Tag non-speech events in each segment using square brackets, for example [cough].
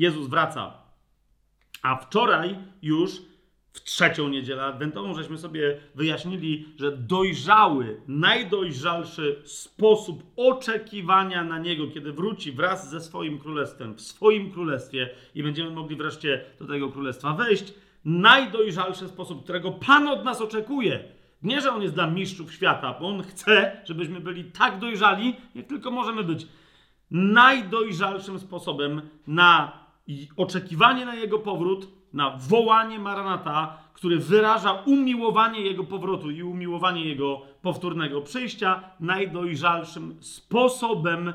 Jezus wraca. A wczoraj już w trzecią niedzielę adwentową żeśmy sobie wyjaśnili, że dojrzały, najdojrzalszy sposób oczekiwania na Niego, kiedy wróci wraz ze swoim królestwem, w swoim królestwie i będziemy mogli wreszcie do tego królestwa wejść, najdojrzalszy sposób, którego Pan od nas oczekuje. Nie, że On jest dla mistrzów świata, bo On chce, żebyśmy byli tak dojrzali, jak tylko możemy być. Najdojrzalszym sposobem na oczekiwanie na Jego powrót, na wołanie Maranata, który wyraża umiłowanie Jego powrotu i umiłowanie Jego powtórnego przyjścia, najdojrzalszym sposobem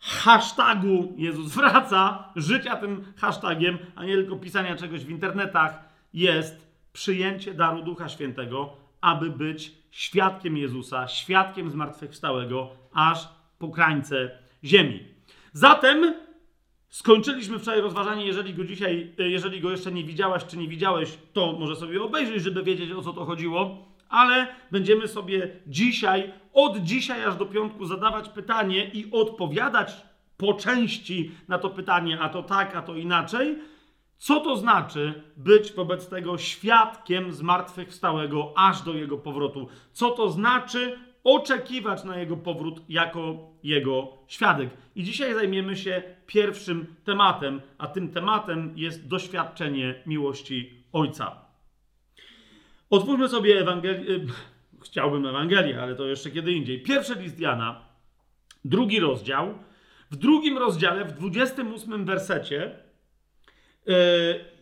hashtagu Jezus wraca, życia tym hashtagiem, a nie tylko pisania czegoś w internetach, jest przyjęcie daru Ducha Świętego, aby być świadkiem Jezusa, świadkiem zmartwychwstałego, aż po krańce ziemi. Zatem skończyliśmy wczoraj rozważanie, jeżeli go dzisiaj, jeżeli go jeszcze nie widziałaś czy nie widziałeś, to może sobie obejrzyj, żeby wiedzieć o co to chodziło, ale będziemy sobie dzisiaj, od dzisiaj aż do piątku zadawać pytanie i odpowiadać po części na to pytanie, a to tak, a to inaczej, co to znaczy być wobec tego świadkiem zmartwychwstałego aż do jego powrotu? Co to znaczy oczekiwać na jego powrót jako jego świadek? I dzisiaj zajmiemy się pierwszym tematem, a tym tematem jest doświadczenie miłości Ojca. Otwórzmy sobie Ewangelię. [laughs] Chciałbym Ewangelię, ale to jeszcze kiedy indziej. Pierwszy list Jana, drugi rozdział. W drugim rozdziale, w 28 wersecie, Yy,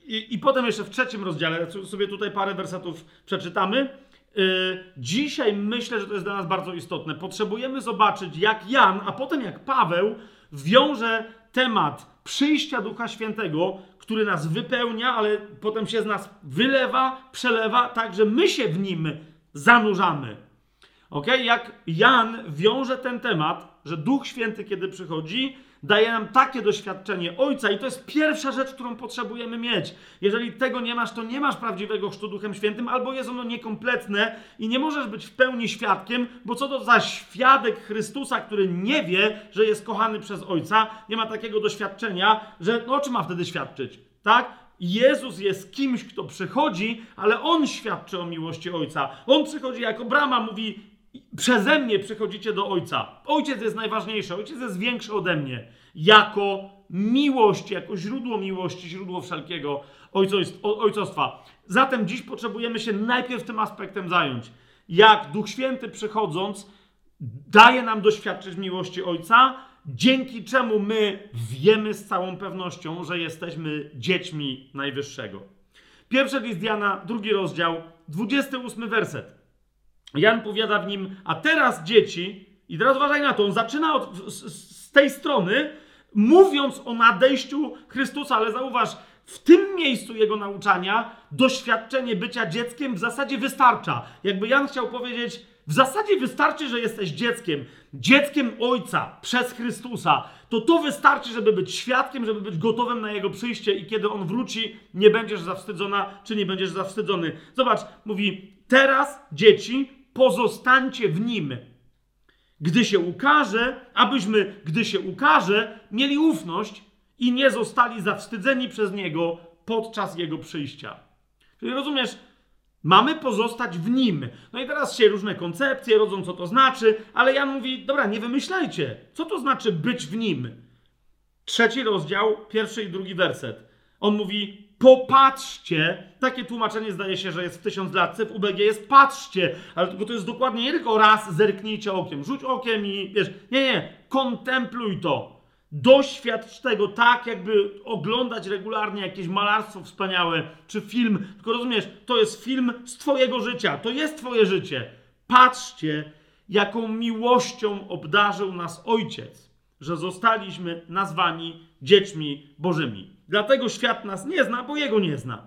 I, I, potem jeszcze w trzecim rozdziale, sobie tutaj parę wersetów przeczytamy. Yy, dzisiaj myślę, że to jest dla nas bardzo istotne. Potrzebujemy zobaczyć, jak Jan, a potem jak Paweł wiąże temat przyjścia Ducha Świętego, który nas wypełnia, ale potem się z nas wylewa, przelewa, tak że my się w nim zanurzamy. Ok? Jak Jan wiąże ten temat, że Duch Święty, kiedy przychodzi, daje nam takie doświadczenie Ojca i to jest pierwsza rzecz, którą potrzebujemy mieć. Jeżeli tego nie masz, to nie masz prawdziwego chrztu Duchem Świętym, albo jest ono niekompletne i nie możesz być w pełni świadkiem, bo co to za świadek Chrystusa, który nie wie, że jest kochany przez Ojca, nie ma takiego doświadczenia, że no, o czym ma wtedy świadczyć? Tak? Jezus jest kimś, kto przychodzi, ale On świadczy o miłości Ojca. On przychodzi jako brama, mówi: przeze mnie przychodzicie do Ojca. Ojciec jest najważniejszy, Ojciec jest większy ode mnie. Jako miłość, jako źródło miłości, źródło wszelkiego ojcostwa. Zatem dziś potrzebujemy się najpierw tym aspektem zająć. Jak Duch Święty przychodząc daje nam doświadczyć miłości Ojca, dzięki czemu my wiemy z całą pewnością, że jesteśmy dziećmi Najwyższego. Pierwszy list Jana, drugi rozdział, 28 werset. Jan powiada w nim, a teraz dzieci, i teraz uważaj na to, on zaczyna od, z, z tej strony, mówiąc o nadejściu Chrystusa, ale zauważ, w tym miejscu jego nauczania doświadczenie bycia dzieckiem w zasadzie wystarcza. Jakby Jan chciał powiedzieć, w zasadzie wystarczy, że jesteś dzieckiem, dzieckiem Ojca przez Chrystusa. To to wystarczy, żeby być świadkiem, żeby być gotowym na Jego przyjście i kiedy On wróci, nie będziesz zawstydzona, czy nie będziesz zawstydzony. Zobacz, mówi, teraz dzieci, pozostańcie w nim. Gdy się ukaże, abyśmy, gdy się ukaże, mieli ufność i nie zostali zawstydzeni przez niego podczas jego przyjścia. Czyli rozumiesz, mamy pozostać w nim. No i teraz się różne koncepcje rodzą, co to znaczy, ale Jan mówi, dobra, nie wymyślajcie. Co to znaczy być w nim? Trzeci rozdział, pierwszy i drugi werset. On mówi, popatrzcie. Takie tłumaczenie zdaje się, że jest w tysiąc lat. W UBG jest patrzcie, ale tylko to jest dokładnie nie tylko raz zerknijcie okiem, rzuć okiem i wiesz, nie, nie, kontempluj to. Doświadcz tego tak, jakby oglądać regularnie jakieś malarstwo wspaniałe, czy film. Tylko rozumiesz, to jest film z Twojego życia, to jest Twoje życie. Patrzcie, jaką miłością obdarzył nas Ojciec, że zostaliśmy nazwani dziećmi Bożymi. Dlatego świat nas nie zna, bo jego nie zna.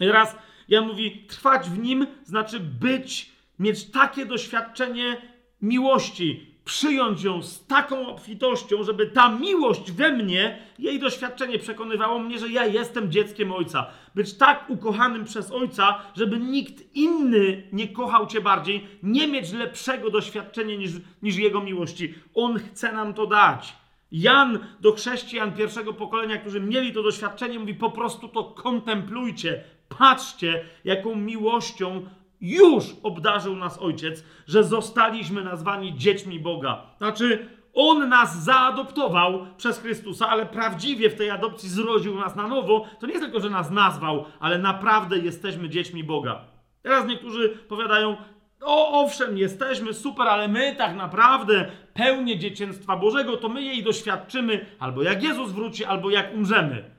I teraz ja mówi, trwać w nim znaczy być, mieć takie doświadczenie miłości, przyjąć ją z taką obfitością, żeby ta miłość we mnie, jej doświadczenie przekonywało mnie, że ja jestem dzieckiem Ojca. Być tak ukochanym przez Ojca, żeby nikt inny nie kochał Cię bardziej, nie mieć lepszego doświadczenia niż, niż Jego miłości. On chce nam to dać. Jan do chrześcijan pierwszego pokolenia, którzy mieli to doświadczenie, mówi po prostu to kontemplujcie, patrzcie, jaką miłością już obdarzył nas Ojciec, że zostaliśmy nazwani dziećmi Boga. Znaczy, On nas zaadoptował przez Chrystusa, ale prawdziwie w tej adopcji zrodził nas na nowo. To nie tylko, że nas nazwał, ale naprawdę jesteśmy dziećmi Boga. Teraz niektórzy powiadają, o, owszem, jesteśmy super, ale my tak naprawdę pełnię dzieciństwa Bożego, to my jej doświadczymy albo jak Jezus wróci, albo jak umrzemy.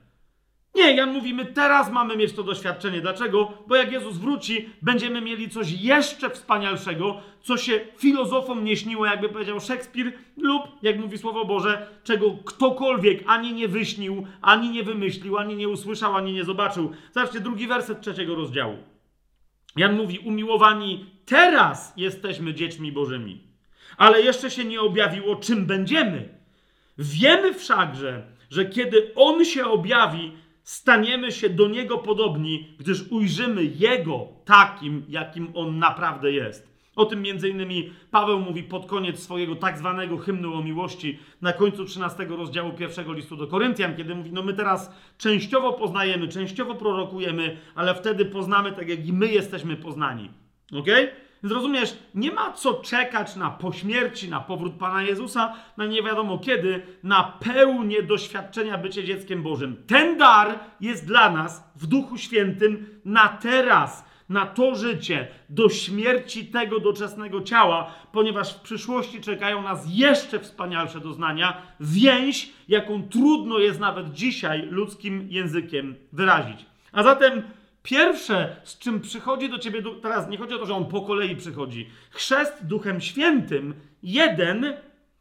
Nie, Jan mówi, my teraz mamy mieć to doświadczenie. Dlaczego? Bo jak Jezus wróci, będziemy mieli coś jeszcze wspanialszego, co się filozofom nie śniło, jakby powiedział Szekspir, lub, jak mówi Słowo Boże, czego ktokolwiek ani nie wyśnił, ani nie wymyślił, ani nie usłyszał, ani nie zobaczył. Zobaczcie, drugi werset trzeciego rozdziału. Jan mówi, umiłowani, teraz jesteśmy dziećmi Bożymi, ale jeszcze się nie objawiło, czym będziemy. Wiemy wszakże, że kiedy On się objawi, staniemy się do Niego podobni, gdyż ujrzymy Jego takim, jakim On naprawdę jest. O tym innymi Paweł mówi pod koniec swojego tak zwanego hymnu o miłości na końcu 13 rozdziału pierwszego listu do Koryntian, kiedy mówi, no my teraz częściowo poznajemy, częściowo prorokujemy, ale wtedy poznamy tak, jak i my jesteśmy poznani. Okay? Więc rozumiesz, nie ma co czekać na pośmierci, na powrót Pana Jezusa, na nie wiadomo kiedy, na pełnię doświadczenia bycia dzieckiem Bożym. Ten dar jest dla nas w Duchu Świętym na teraz, na to życie, do śmierci tego doczesnego ciała, ponieważ w przyszłości czekają nas jeszcze wspanialsze doznania, więź, jaką trudno jest nawet dzisiaj ludzkim językiem wyrazić. A zatem Pierwsze, z czym przychodzi do ciebie, teraz nie chodzi o to, że on po kolei przychodzi. Chrzest Duchem Świętym, jeden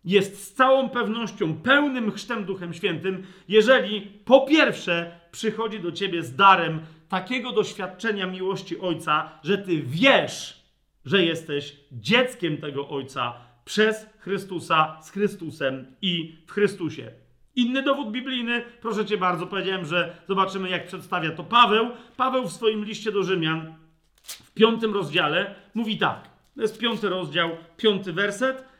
jest z całą pewnością pełnym chrztem Duchem Świętym, jeżeli po pierwsze przychodzi do ciebie z darem takiego doświadczenia miłości Ojca, że ty wiesz, że jesteś dzieckiem tego Ojca przez Chrystusa, z Chrystusem i w Chrystusie. Inny dowód biblijny, proszę cię bardzo, powiedziałem, że zobaczymy, jak przedstawia to Paweł. Paweł w swoim liście do Rzymian w piątym rozdziale mówi tak. To jest piąty rozdział, piąty werset.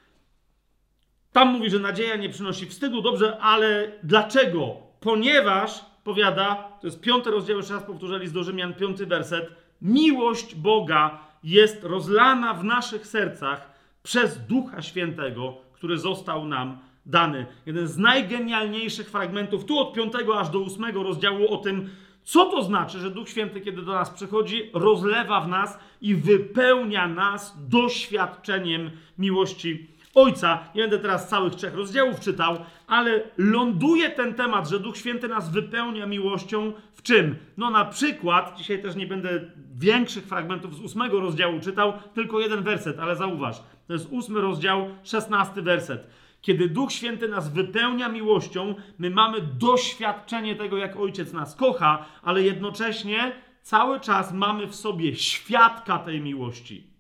Tam mówi, że nadzieja nie przynosi wstydu, dobrze, ale dlaczego? Ponieważ, powiada, to jest piąty rozdział, jeszcze raz powtórzę, list do Rzymian, piąty werset. Miłość Boga jest rozlana w naszych sercach przez Ducha Świętego, który został nam dany. Jeden z najgenialniejszych fragmentów, tu od 5 aż do 8 rozdziału o tym, co to znaczy, że Duch Święty, kiedy do nas przychodzi, rozlewa w nas i wypełnia nas doświadczeniem miłości Ojca. Nie będę teraz całych trzech rozdziałów czytał, ale ląduje ten temat, że Duch Święty nas wypełnia miłością w czym? No na przykład, dzisiaj też nie będę większych fragmentów z ósmego rozdziału czytał, tylko jeden werset, ale zauważ, to jest ósmy rozdział, szesnasty werset. Kiedy Duch Święty nas wypełnia miłością, my mamy doświadczenie tego, jak Ojciec nas kocha, ale jednocześnie cały czas mamy w sobie świadka tej miłości,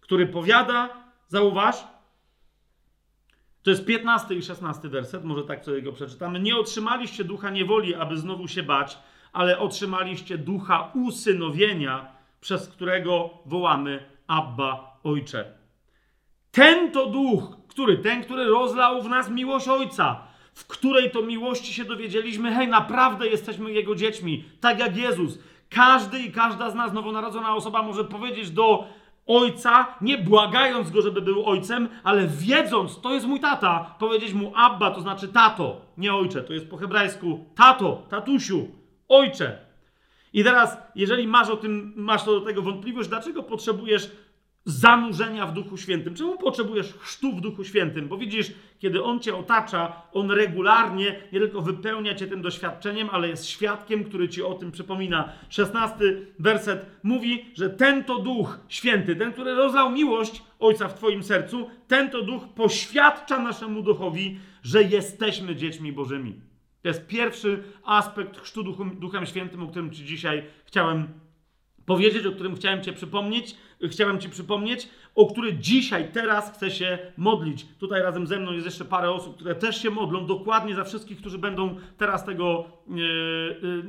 który powiada, zauważ, to jest 15 i 16 werset, może tak sobie go przeczytamy. Nie otrzymaliście ducha niewoli, aby znowu się bać, ale otrzymaliście ducha usynowienia, przez którego wołamy Abba Ojcze. Ten to duch, który? Ten, który rozlał w nas miłość Ojca, w której to miłości się dowiedzieliśmy, hej, naprawdę jesteśmy Jego dziećmi, tak jak Jezus. Każdy i każda z nas, nowonarodzona osoba, może powiedzieć do ojca, nie błagając go, żeby był ojcem, ale wiedząc, to jest mój tata, powiedzieć mu Abba, to znaczy tato, nie ojcze, to jest po hebrajsku tato, tatusiu, ojcze. I teraz, jeżeli masz o tym, masz do tego wątpliwość, dlaczego potrzebujesz zanurzenia w Duchu Świętym. Czemu potrzebujesz chrztu w Duchu Świętym? Bo widzisz, kiedy On cię otacza, On regularnie nie tylko wypełnia cię tym doświadczeniem, ale jest świadkiem, który ci o tym przypomina. Szesnasty werset mówi, że ten to Duch Święty, ten, który rozlał miłość Ojca w twoim sercu, ten to Duch poświadcza naszemu Duchowi, że jesteśmy dziećmi Bożymi. To jest pierwszy aspekt chrztu Duchem Świętym, o którym ci dzisiaj chciałem powiedzieć, o którym chciałem Cię przypomnieć, chciałem Ci przypomnieć, o który dzisiaj, teraz chcę się modlić. Tutaj razem ze mną jest jeszcze parę osób, które też się modlą, dokładnie za wszystkich, którzy będą teraz tego, yy,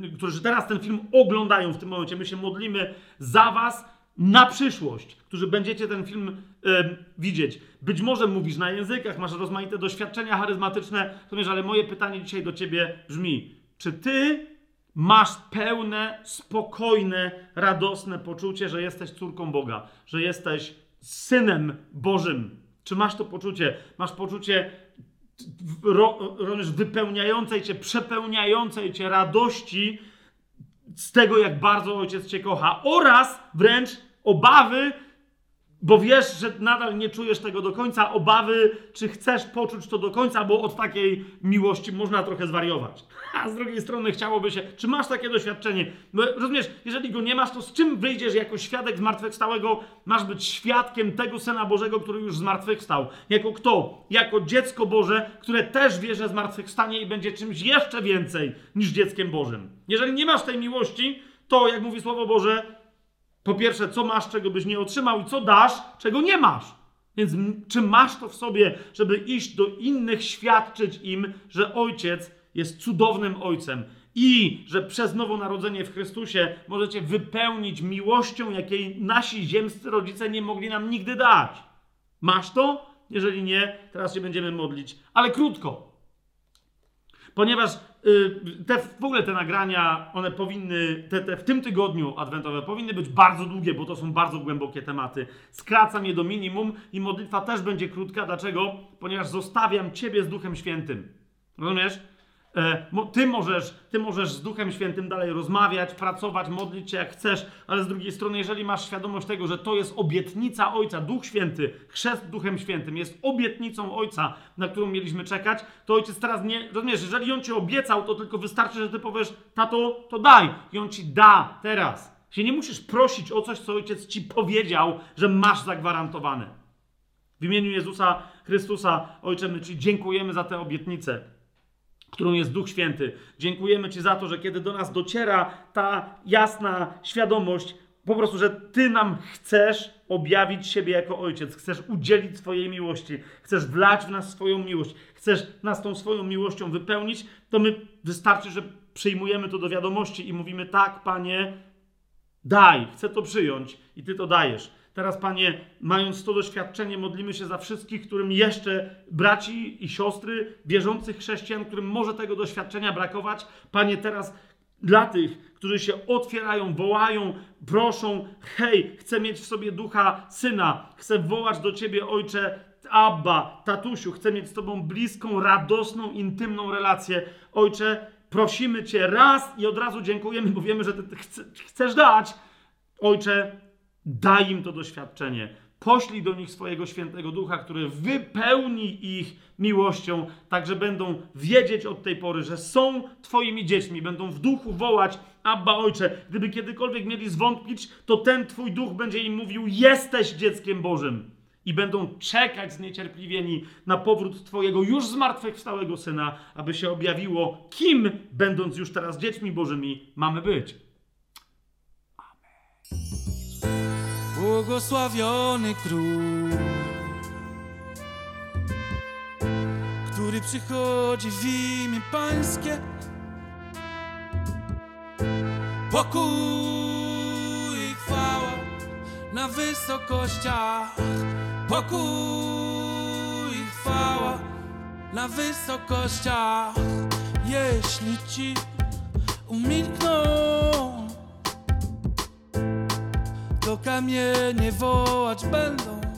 yy, którzy teraz ten film oglądają w tym momencie. My się modlimy za Was, na przyszłość, którzy będziecie ten film e, widzieć. Być może mówisz na językach, masz rozmaite doświadczenia charyzmatyczne, wiesz, ale moje pytanie dzisiaj do ciebie brzmi: czy ty masz pełne, spokojne, radosne poczucie, że jesteś córką Boga, że jesteś synem Bożym? Czy masz to poczucie? Masz poczucie ro, wypełniającej cię, przepełniającej cię radości z tego, jak bardzo ojciec cię kocha, oraz wręcz obawy, bo wiesz, że nadal nie czujesz tego do końca, obawy, czy chcesz poczuć to do końca, bo od takiej miłości można trochę zwariować. [laughs] A z drugiej strony chciałoby się, czy masz takie doświadczenie? No, rozumiesz, jeżeli go nie masz, to z czym wyjdziesz jako świadek zmartwychwstałego? Masz być świadkiem tego Syna Bożego, który już zmartwychwstał. Jako kto? Jako dziecko Boże, które też wie, że zmartwychwstanie i będzie czymś jeszcze więcej niż dzieckiem Bożym. Jeżeli nie masz tej miłości, to, jak mówi Słowo Boże, po pierwsze, co masz, czego byś nie otrzymał, i co dasz, czego nie masz. Więc czy masz to w sobie, żeby iść do innych, świadczyć im, że ojciec jest cudownym ojcem i że przez nowonarodzenie w Chrystusie możecie wypełnić miłością, jakiej nasi ziemscy rodzice nie mogli nam nigdy dać? Masz to? Jeżeli nie, teraz się będziemy modlić, ale krótko. Ponieważ te, w ogóle te nagrania, one powinny, te, te w tym tygodniu adwentowe powinny być bardzo długie, bo to są bardzo głębokie tematy. Skracam je do minimum i modlitwa też będzie krótka. Dlaczego? Ponieważ zostawiam Ciebie z Duchem Świętym. Rozumiesz? E, ty możesz, ty możesz z Duchem Świętym dalej rozmawiać, pracować, modlić się jak chcesz, ale z drugiej strony, jeżeli masz świadomość tego, że to jest obietnica Ojca, Duch Święty, chrzest Duchem Świętym jest obietnicą Ojca, na którą mieliśmy czekać, to Ojciec teraz nie, rozumiesz, jeżeli On Ci obiecał, to tylko wystarczy, że Ty powiesz, tato, to daj i On Ci da teraz. Się nie musisz prosić o coś, co Ojciec Ci powiedział, że masz zagwarantowane. W imieniu Jezusa Chrystusa, Ojcze, my Ci dziękujemy za tę obietnicę którą jest Duch Święty. Dziękujemy Ci za to, że kiedy do nas dociera ta jasna świadomość, po prostu, że Ty nam chcesz objawić siebie jako Ojciec, chcesz udzielić swojej miłości, chcesz wlać w nas swoją miłość, chcesz nas tą swoją miłością wypełnić, to my wystarczy, że przyjmujemy to do wiadomości i mówimy: Tak, Panie, daj, chcę to przyjąć i Ty to dajesz. Teraz, Panie, mając to doświadczenie, modlimy się za wszystkich, którym jeszcze braci i siostry, wierzących chrześcijan, którym może tego doświadczenia brakować. Panie, teraz dla tych, którzy się otwierają, wołają, proszą, hej, chcę mieć w sobie ducha syna, chcę wołać do Ciebie, Ojcze, Abba, tatusiu, chcę mieć z Tobą bliską, radosną, intymną relację. Ojcze, prosimy Cię raz i od razu dziękujemy, bo wiemy, że Ty chcesz dać. Ojcze, Daj im to doświadczenie. Poślij do nich swojego świętego ducha, który wypełni ich miłością, tak że będą wiedzieć od tej pory, że są Twoimi dziećmi, będą w duchu wołać: Abba Ojcze. Gdyby kiedykolwiek mieli zwątpić, to ten Twój duch będzie im mówił: Jesteś dzieckiem Bożym. I będą czekać zniecierpliwieni na powrót Twojego już zmartwychwstałego syna, aby się objawiło, kim, będąc już teraz dziećmi Bożymi, mamy być. Błogosławiony król, który przychodzi w imię Pańskie. Pokój i chwała na wysokościach. Pokój i chwała na wysokościach. Jeśli ci umilkną to kamienie wołać będą